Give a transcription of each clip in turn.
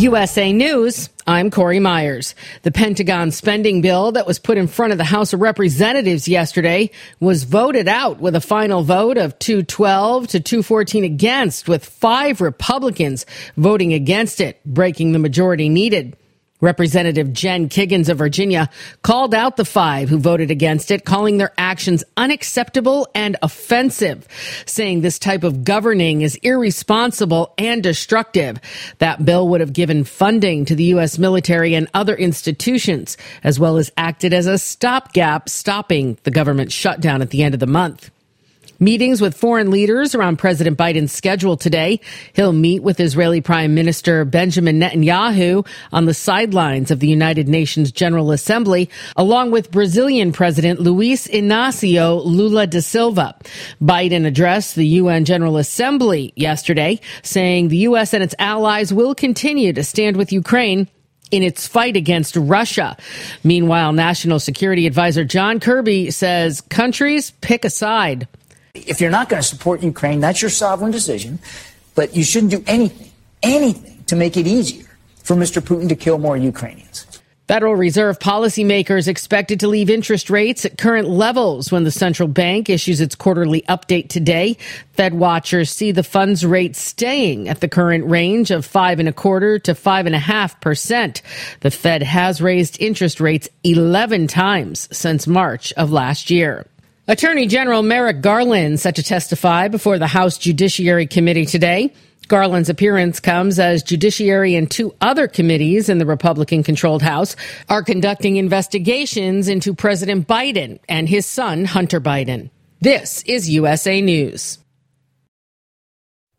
USA News, I'm Corey Myers. The Pentagon spending bill that was put in front of the House of Representatives yesterday was voted out with a final vote of 212 to 214 against, with five Republicans voting against it, breaking the majority needed. Representative Jen Kiggans of Virginia called out the five who voted against it, calling their actions unacceptable and offensive, saying this type of governing is irresponsible and destructive. That bill would have given funding to the U.S. military and other institutions, as well as acted as a stopgap, stopping the government shutdown at the end of the month. Meetings with foreign leaders around President Biden's schedule today. He'll meet with Israeli Prime Minister Benjamin Netanyahu on the sidelines of the United Nations General Assembly, along with Brazilian President Luis Inacio Lula da Silva. Biden addressed the UN General Assembly yesterday, saying the U.S. and its allies will continue to stand with Ukraine in its fight against Russia. Meanwhile, National Security Advisor John Kirby says countries pick a side. If you're not going to support Ukraine, that's your sovereign decision. But you shouldn't do anything, anything to make it easier for Mr. Putin to kill more Ukrainians. Federal Reserve policymakers expected to leave interest rates at current levels when the central bank issues its quarterly update today. Fed watchers see the funds rate staying at the current range of five and a quarter to five and a half percent. The Fed has raised interest rates 11 times since March of last year. Attorney General Merrick Garland set to testify before the House Judiciary Committee today. Garland's appearance comes as Judiciary and two other committees in the Republican controlled House are conducting investigations into President Biden and his son, Hunter Biden. This is USA News.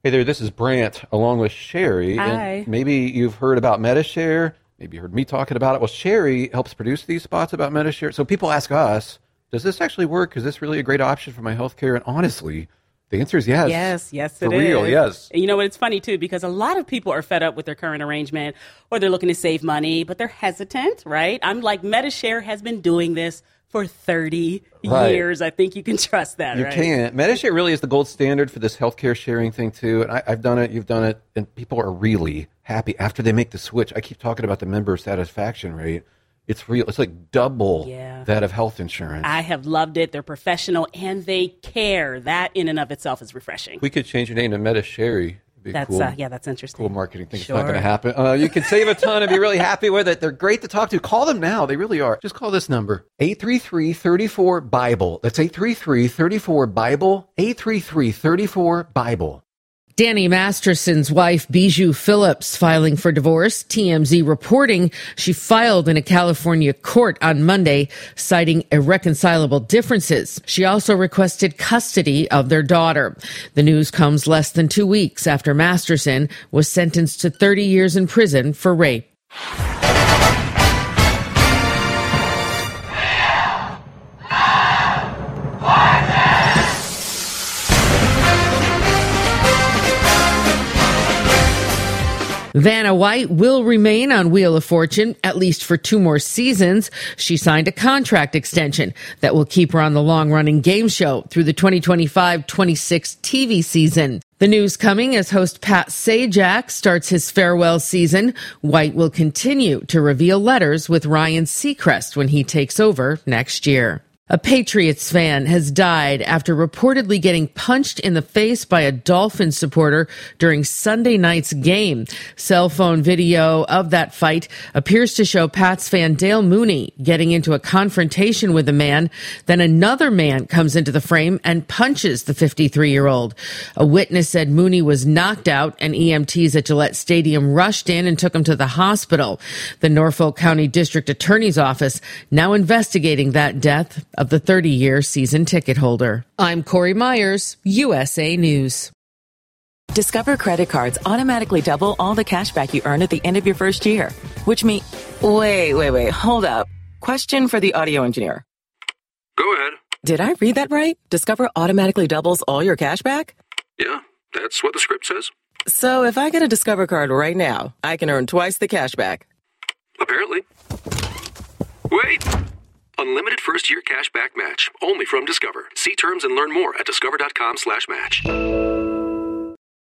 Hey there, this is Brant along with Sherry. Hi. And maybe you've heard about Medi-Share. Maybe you heard me talking about it. Well, Sherry helps produce these spots about Medi-Share. So people ask us, does this actually work? Is this really a great option for my healthcare? And honestly, the answer is yes. Yes, yes, it is. For it real, is. yes. And you know what? It's funny too because a lot of people are fed up with their current arrangement, or they're looking to save money, but they're hesitant, right? I'm like, Medi-Share has been doing this for 30 Right. years. I think you can trust that, You right? can't. Medi-Share really is the gold standard for this healthcare sharing thing too. And I, I've done it. You've done it, and people are really happy after they make the switch. I keep talking about the member satisfaction rate. It's real. It's like double Yeah. that of health insurance. I have loved it. They're professional and they care. That in and of itself is refreshing. we could change your name to MetaSherry. It'd be That's cool. uh, yeah, that's interesting. Cool marketing thing. Sure. It's not going to happen. Uh, you can save a ton and be really happy with it. They're great to talk to. Call them now. They really are. Just call this number 833 34 Bible. That's 833 34 Bible. 833 34 Bible. Danny Masterson's wife, Bijou Phillips, filing for divorce. TMZ reporting she filed in a California court on Monday, citing irreconcilable differences. She also requested custody of their daughter. The news comes less than two weeks after Masterson was sentenced to 30 years in prison for rape. Vanna White will remain on Wheel of Fortune at least for two more seasons. She signed a contract extension that will keep her on the long running game show through the 2025 26 TV season. The news coming as host Pat Sajak starts his farewell season. White will continue to reveal letters with Ryan Seacrest when he takes over next year. A Patriots fan has died after reportedly getting punched in the face by a Dolphin supporter during Sunday night's game. Cell phone video of that fight appears to show Pats fan Dale Mooney getting into a confrontation with a man. Then another man comes into the frame and punches the 53 year old. A witness said Mooney was knocked out and EMTs at Gillette Stadium rushed in and took him to the hospital. The Norfolk County District Attorney's Office now investigating that death of the 30 year season ticket holder. I'm Corey Myers, USA News. Discover credit cards automatically double all the cash back you earn at the end of your first year, which means. Wait, wait, wait, hold up. Question for the audio engineer. Go ahead. Did I read that right? Discover automatically doubles all your cash back? Yeah, that's what the script says. So if I get a Discover card right now, I can earn twice the cash back. Apparently. Wait! Unlimited first year cash back match. Only from Discover. See terms and learn more at discover.com slash match.